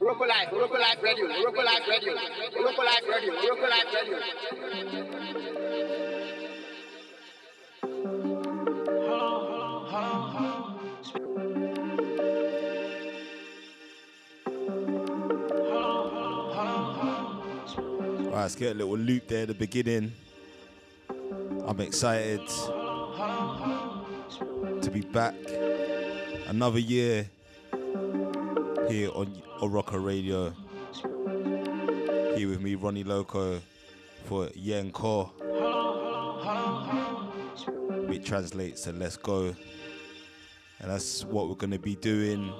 Roco Life, Roco Life Radio, Roco Life Radio, Roco Life Radio, Roco Life Radio. Right, let's get a little loop there at the beginning. I'm excited to be back. Another year here on Oroko Radio. Here with me, Ronnie Loko, for Yenko. Which translates to Let's Go. And that's what we're going to be doing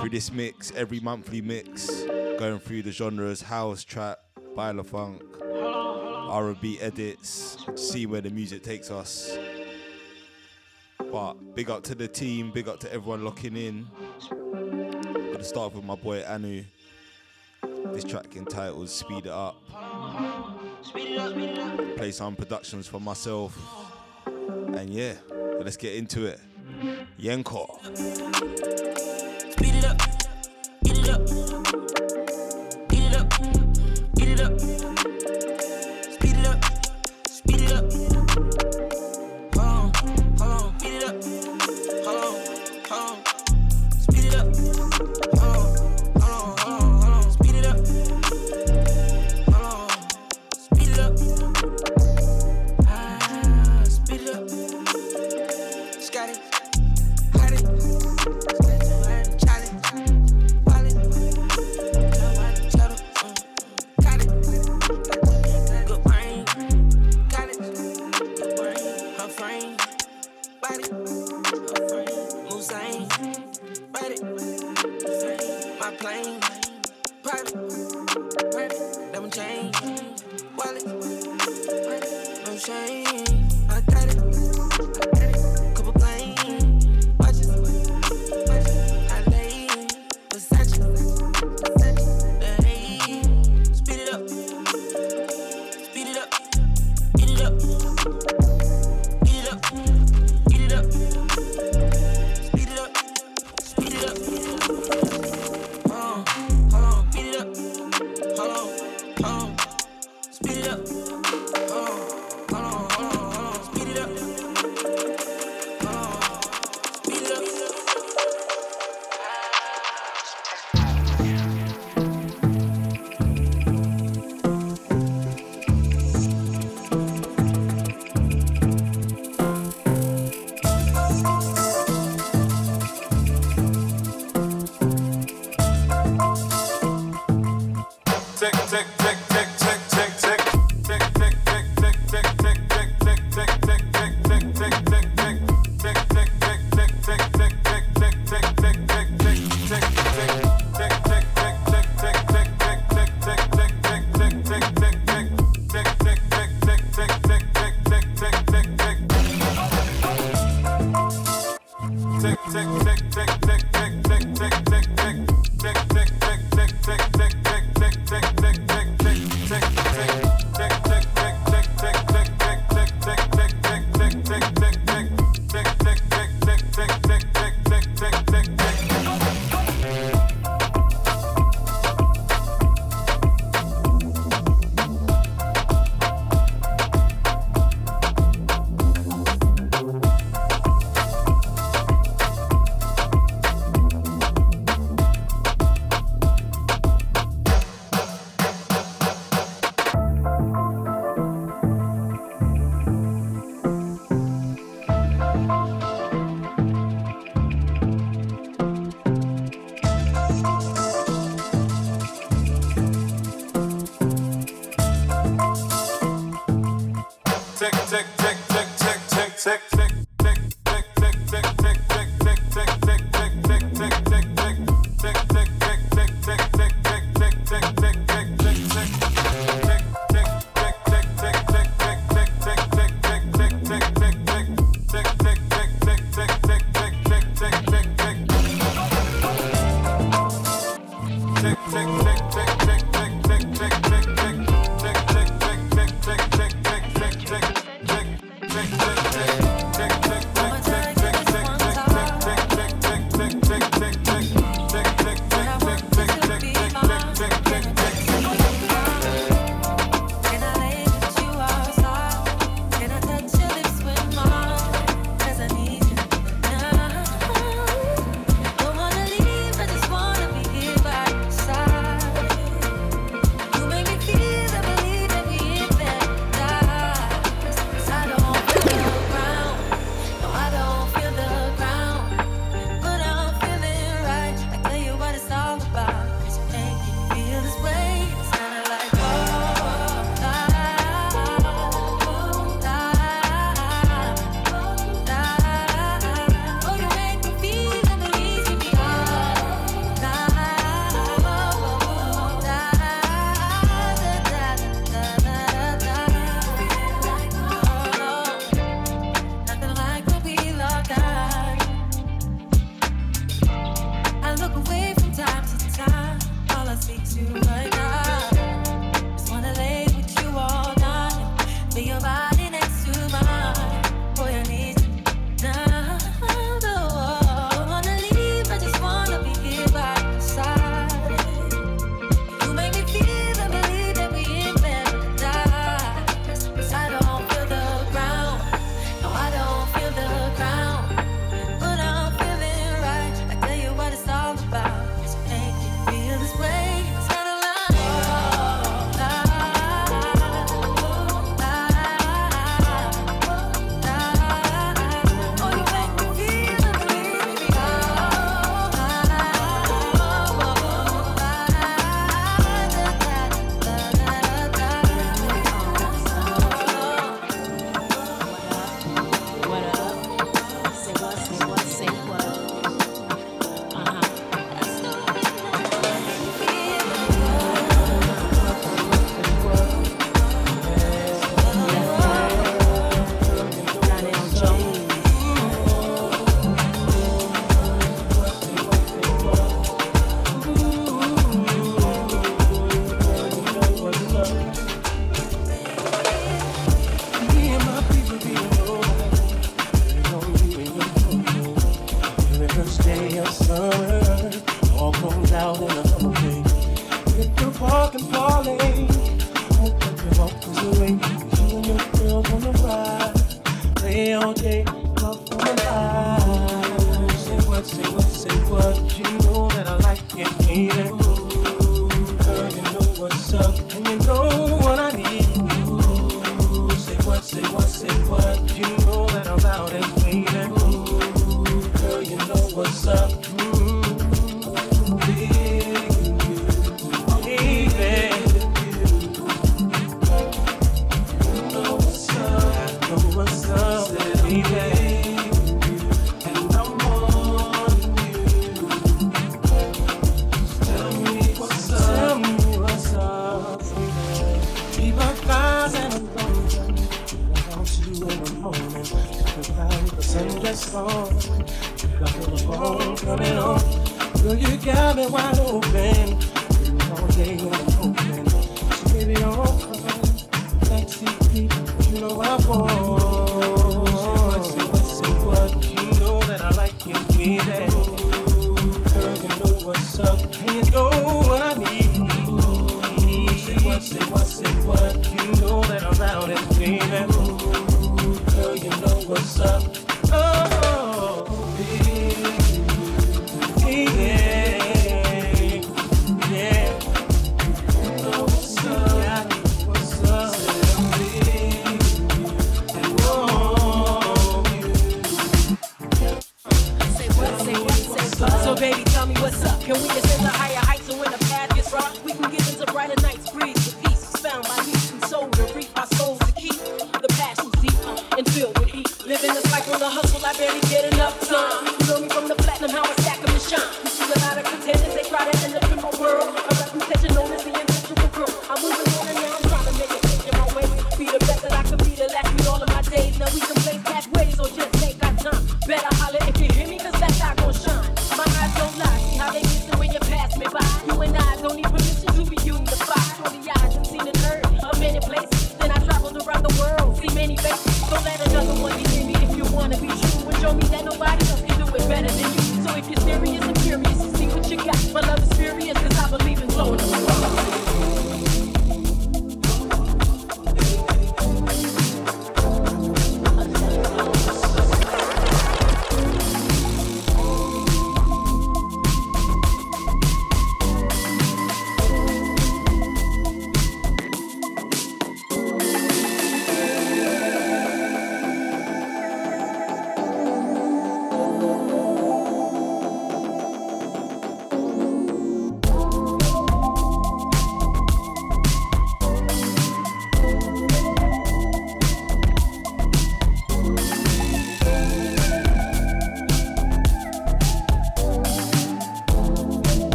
through this mix, every monthly mix, going through the genres house, trap, baile funk, R&B edits, see where the music takes us. But big up to the team, big up to everyone locking in. Gonna start with my boy Anu. This track entitled Speed It Up. Play some productions for myself. And yeah, let's get into it. Yenko. Speed it up, summer all comes out in the hurricane. If you're walking, falling, hope that your away. You and your girl gonna ride, play all day, for. Say what, say what, say what. You know that I like it, girl, you know what's up, and you know. you got me wide open.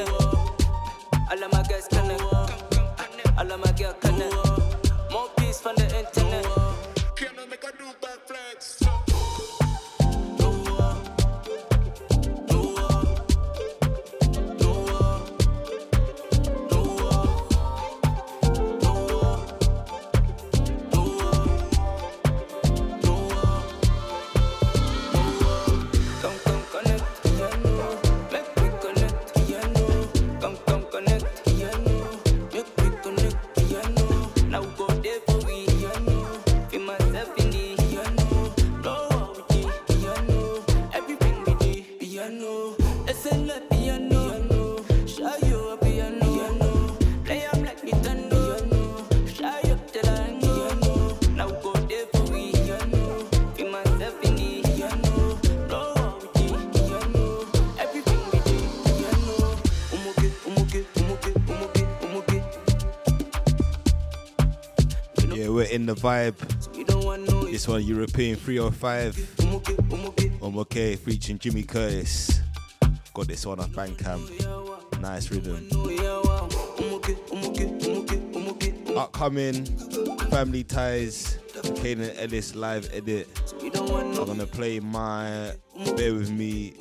All of my guys connect. All of my girls connect. More peace from the internet. Can make a flex? the vibe. This one, European 305. Omoke featuring Jimmy Curtis. Got this one on Bandcamp. Nice rhythm. Upcoming Family Ties, Kaelin Ellis live edit. I'm gonna play my Bare With Me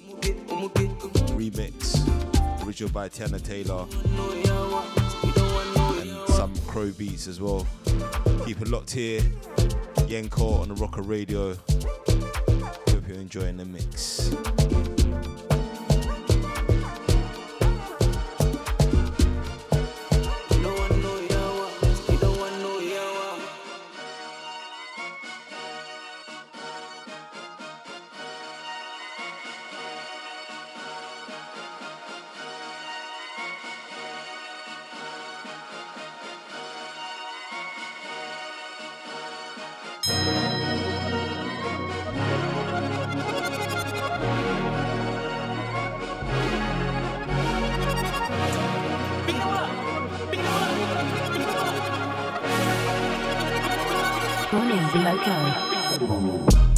remix, original by Teyana Taylor. Crow Beats as well. Keep it locked here. Yenko on Oroko Radio. Hope you're enjoying the mix. Morning loco.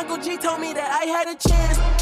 Uncle G told me that I had a chance.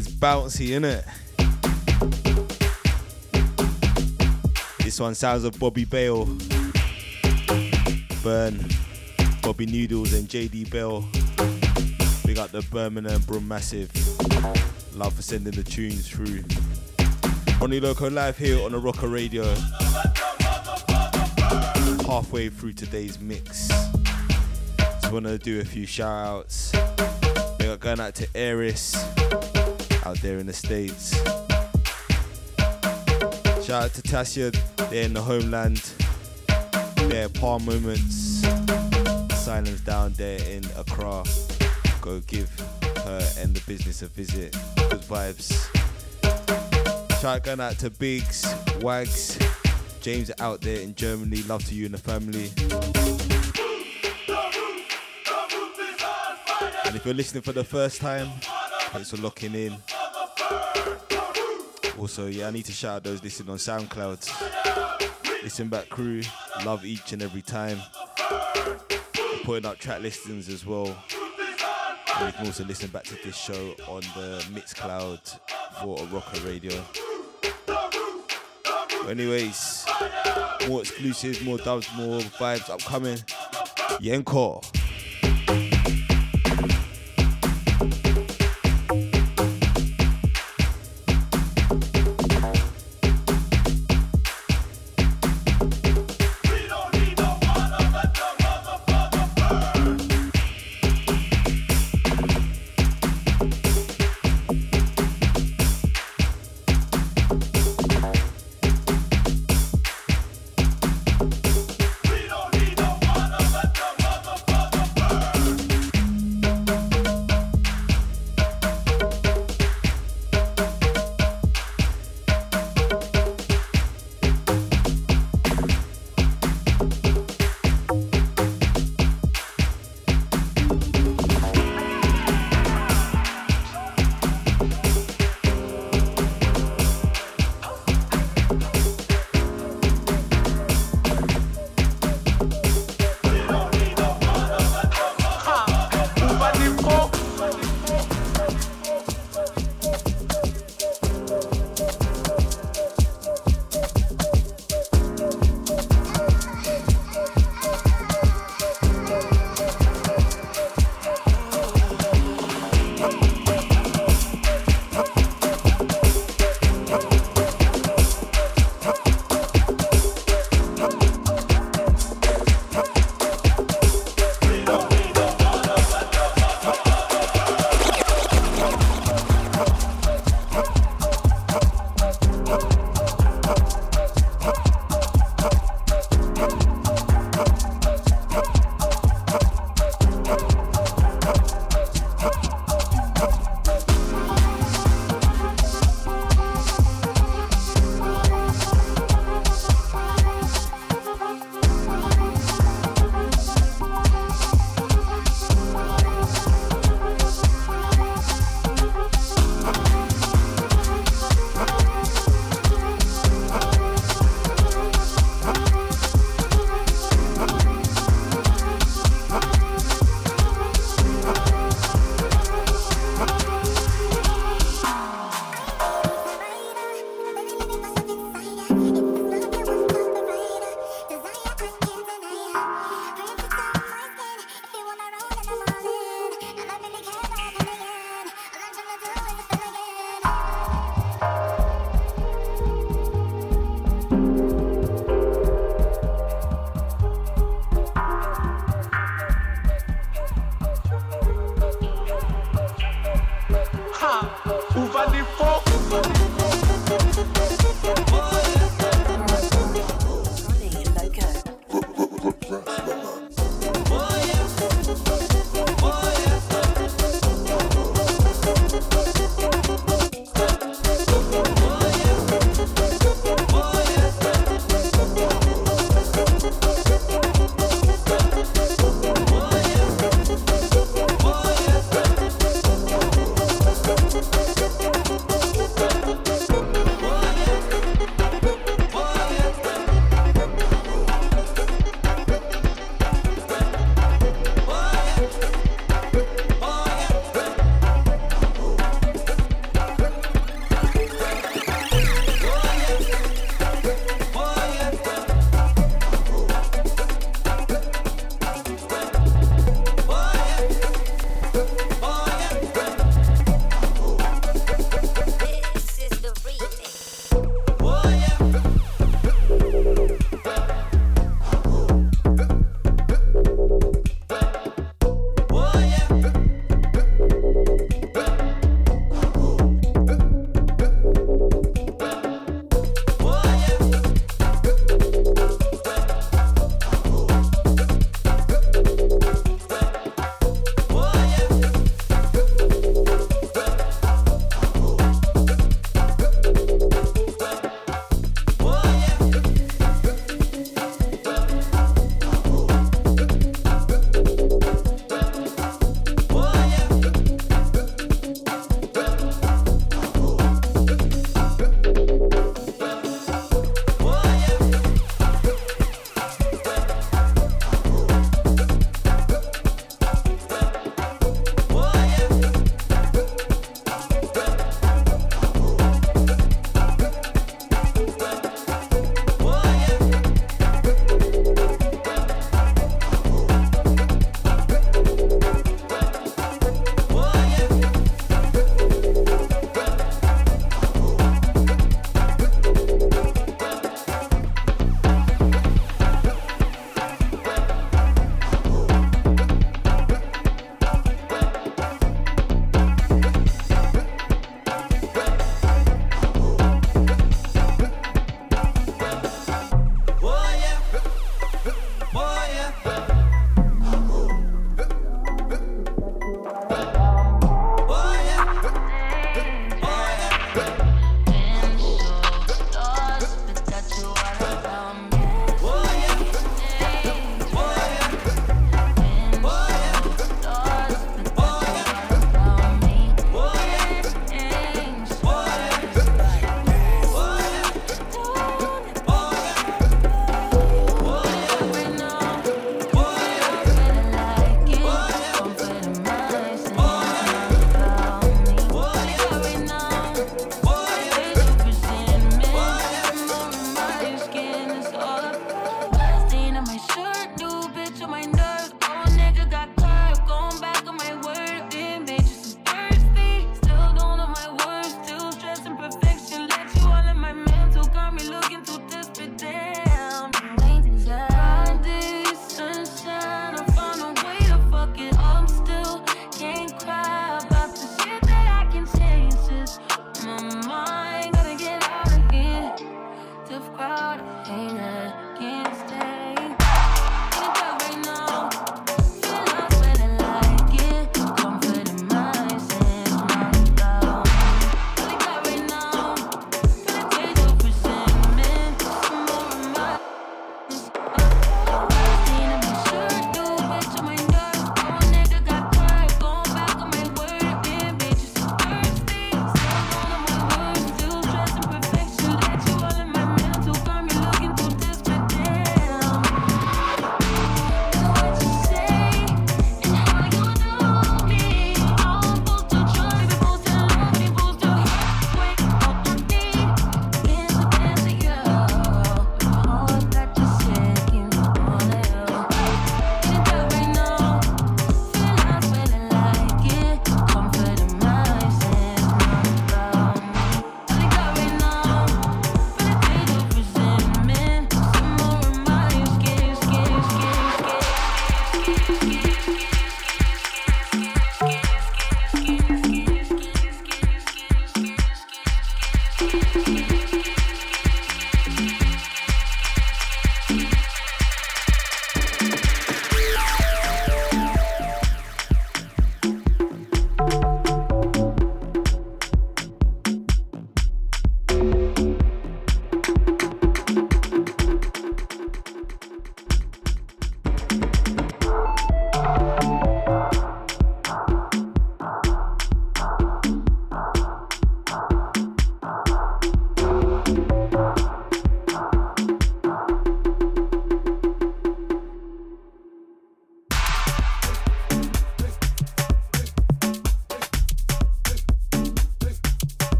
Today's bouncy, innit? This one sounds of Bobby Bale, Burn, Bobby Noodles, and JD Bell. We got the Birmingham Brum Massive. Love for sending the tunes through. Ronnie Loko live here on Oroko Radio. Halfway through today's mix. Just wanna do a few shout outs. We got going out to Eris out there in the States. Shout out to Tassia, they're in the homeland. There, Palm Moments. Silence down there in Accra. Go give her and the business a visit. Good vibes. Shout out to Biggs, Wags, James out there in Germany. Love to you and the family. And if you're listening for the first time, thanks for locking in. Also, yeah, I need to shout out those listening on SoundCloud. Listen back crew, love each and every time. I'm putting up track listings as well. And you can also listen back to this show on the Mixcloud for Oroko Radio. Anyways, more exclusives, more dubs, more vibes upcoming. Yenko.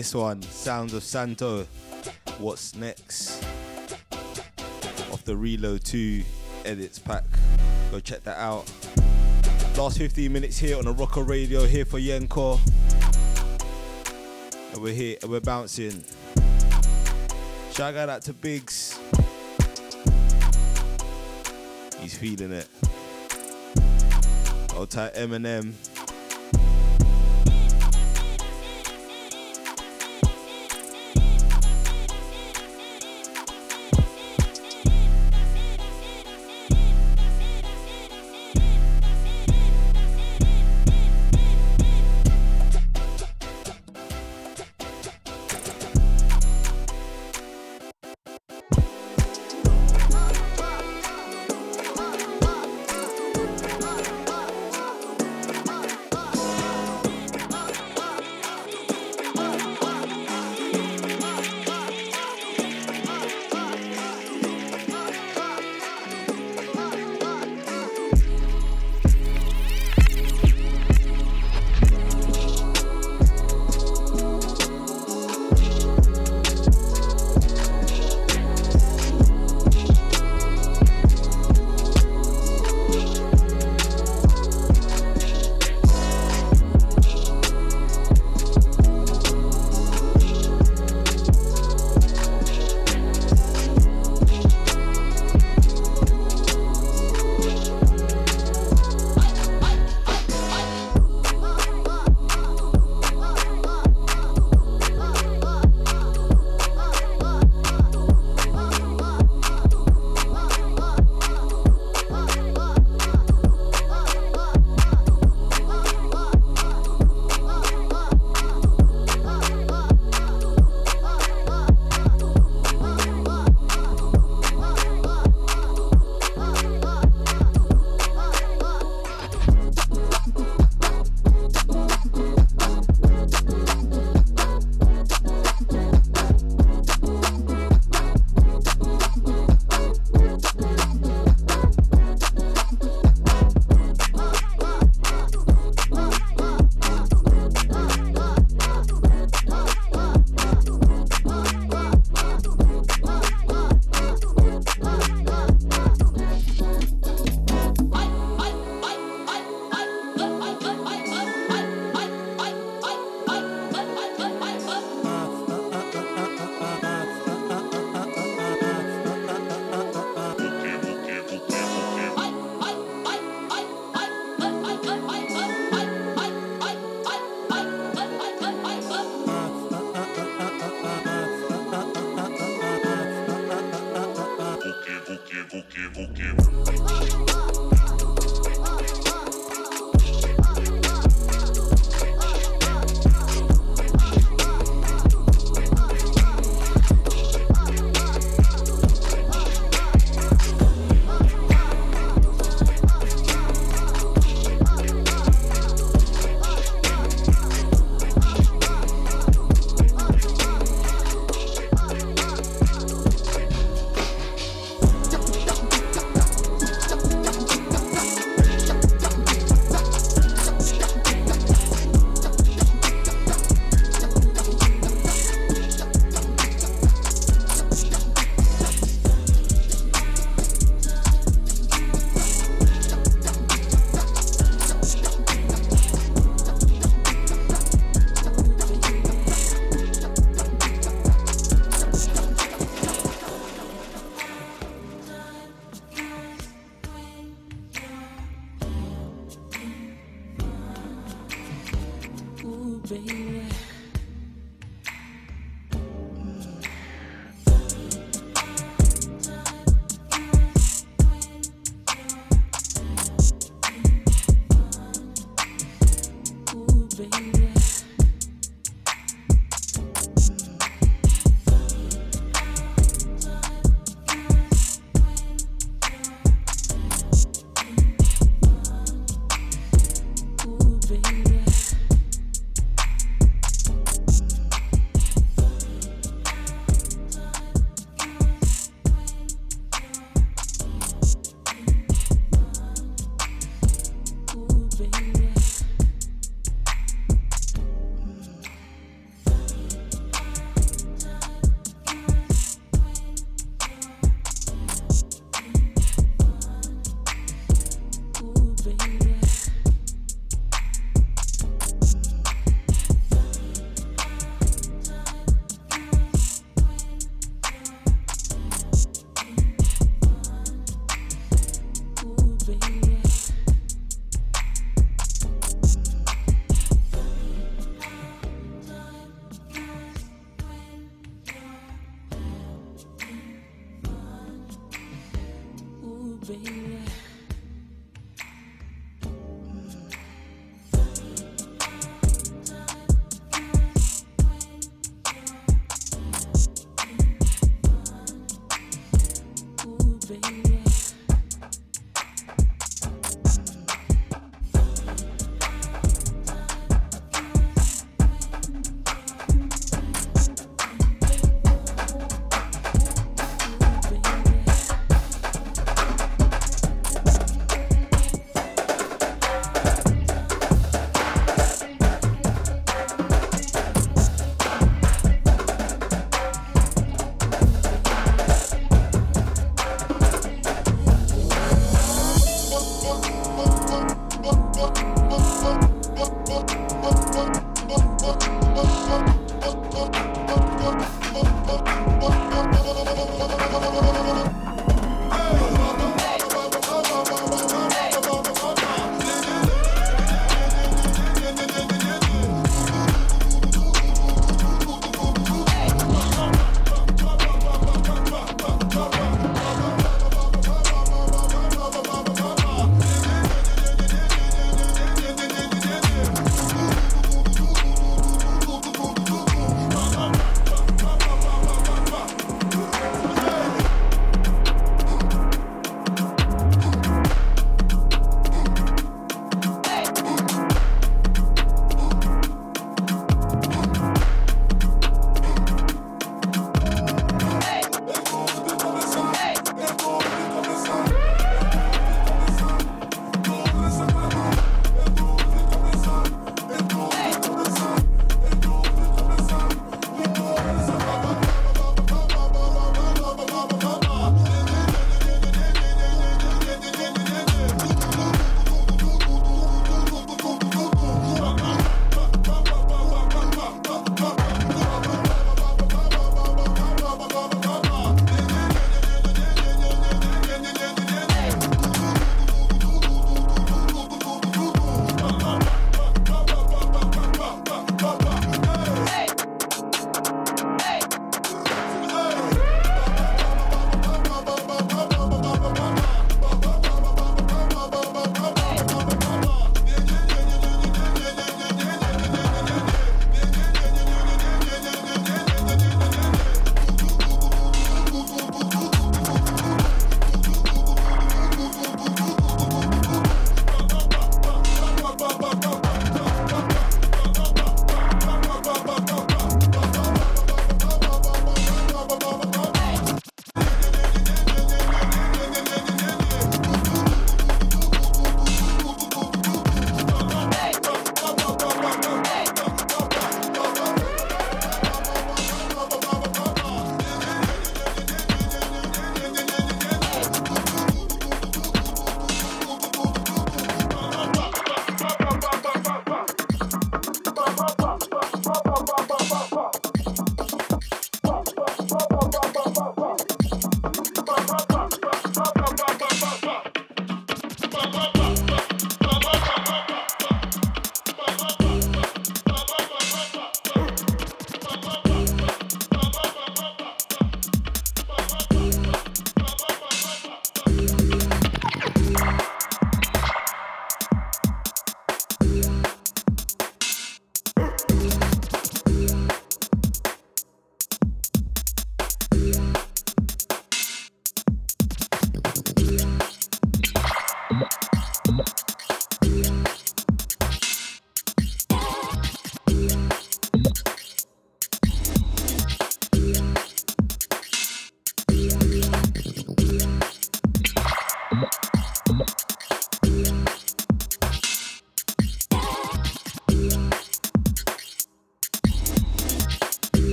This one, Sounds of Santo. What's next? Off the Reload 2 edits pack. Go check that out. Last 15 minutes here on the Oroko Radio, here for Yenko. And we're here and we're bouncing. Shout out to Biggs. He's feeling it. Old tight Eminem.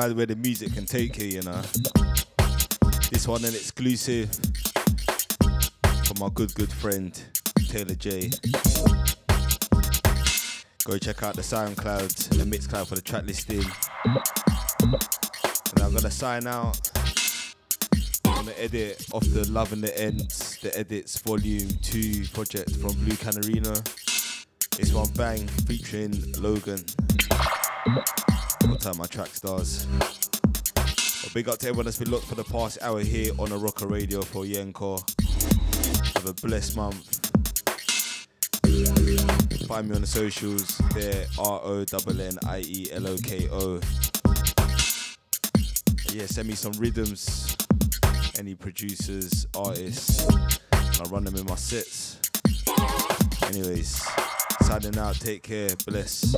Mad where the music can take you, you know. This one an exclusive from my good, good friend Tailor Jae. Go check out the SoundCloud and the Mixcloud for the track listing. And I'm gonna sign out on the edit of the Love and the Ends, the Edits Volume 2 project from Blue Canariñho. It's one bang featuring Logan. Time my track stars. Big up to everyone that's been locked for the past hour here on Oroko Radio for Yenko. Have a blessed month. Find me on the socials. There R O N N I E L O K O. Yeah, send me some rhythms. Any producers, artists. I run them in my sets. Anyways, signing out. Take care. Bless.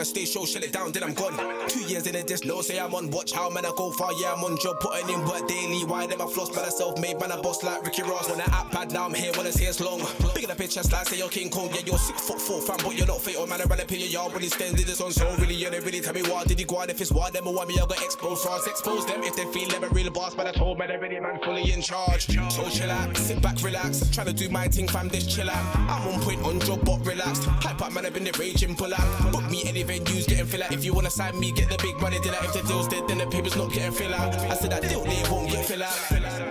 A stage show, shut it down, then I'm gone. Two years in a disc, no say I'm on. Watch how man I go far, yeah, I'm on job. Putting in work daily. Why them I floss by myself? Made man a boss like Ricky Ross. When I act bad, now I'm here, say it's long. Big in the picture, slide, say you're King Kong. Yeah, you're six foot four, fam, but you're not. Or man, I run up in your yard when he's standing this on. So really, you don't really tell me what did he go on. If it's what them or want me, I got exposed. France expose them if they feel them a real boss. But I told man, already man fully in charge. So chill out, sit back, relax. Trying to do my thing, fam, this chill out. I'm on point on job, but relaxed. Hype up, man, I've been the raging, pull out. Book me any venues, getting fill out. If you wanna sign me, get the big money. Did I? If the deal's dead, then the paper's not getting fill out. I said that deal, they won't get fill out.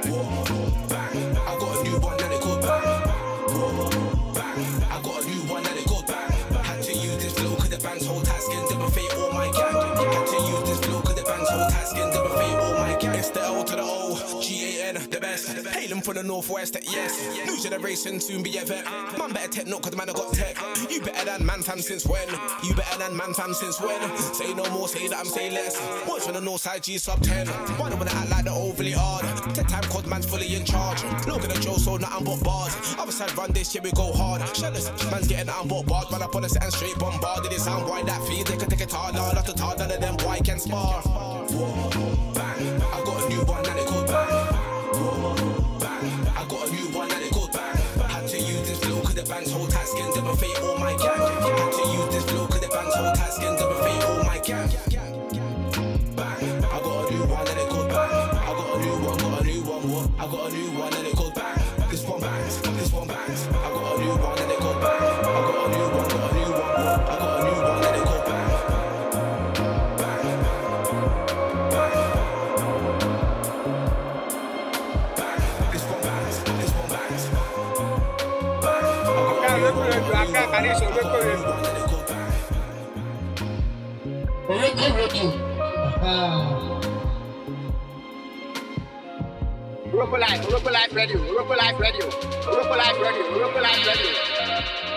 Whoa, from the northwest, yes. New generation, soon be a vet. Man better tech, not cause man I got tech. You better than man fam since when? You better than man fam since when? Say no more, say that I'm say less. Watch on the north side, G sub 10. Why don't wanna act like they're overly hard? Tech time cause man's fully in charge. Look at the Joe, so nothing but bars. Other side run this, yeah, we go hard. Shellless, man's getting nothing but bars. Man up on the set and straight bombarded. It sound why that feed, they can take it hard. Nah, not to hard, none of them boy can spar. Bang. I got a new one and it go bang. Hold tight skin, double fate, all my gang. Loco, acá, cariño, loco, loco. Europa Life, Europa Life Radio, Europa Life Radio, Europa Life Radio, Europa Life Radio.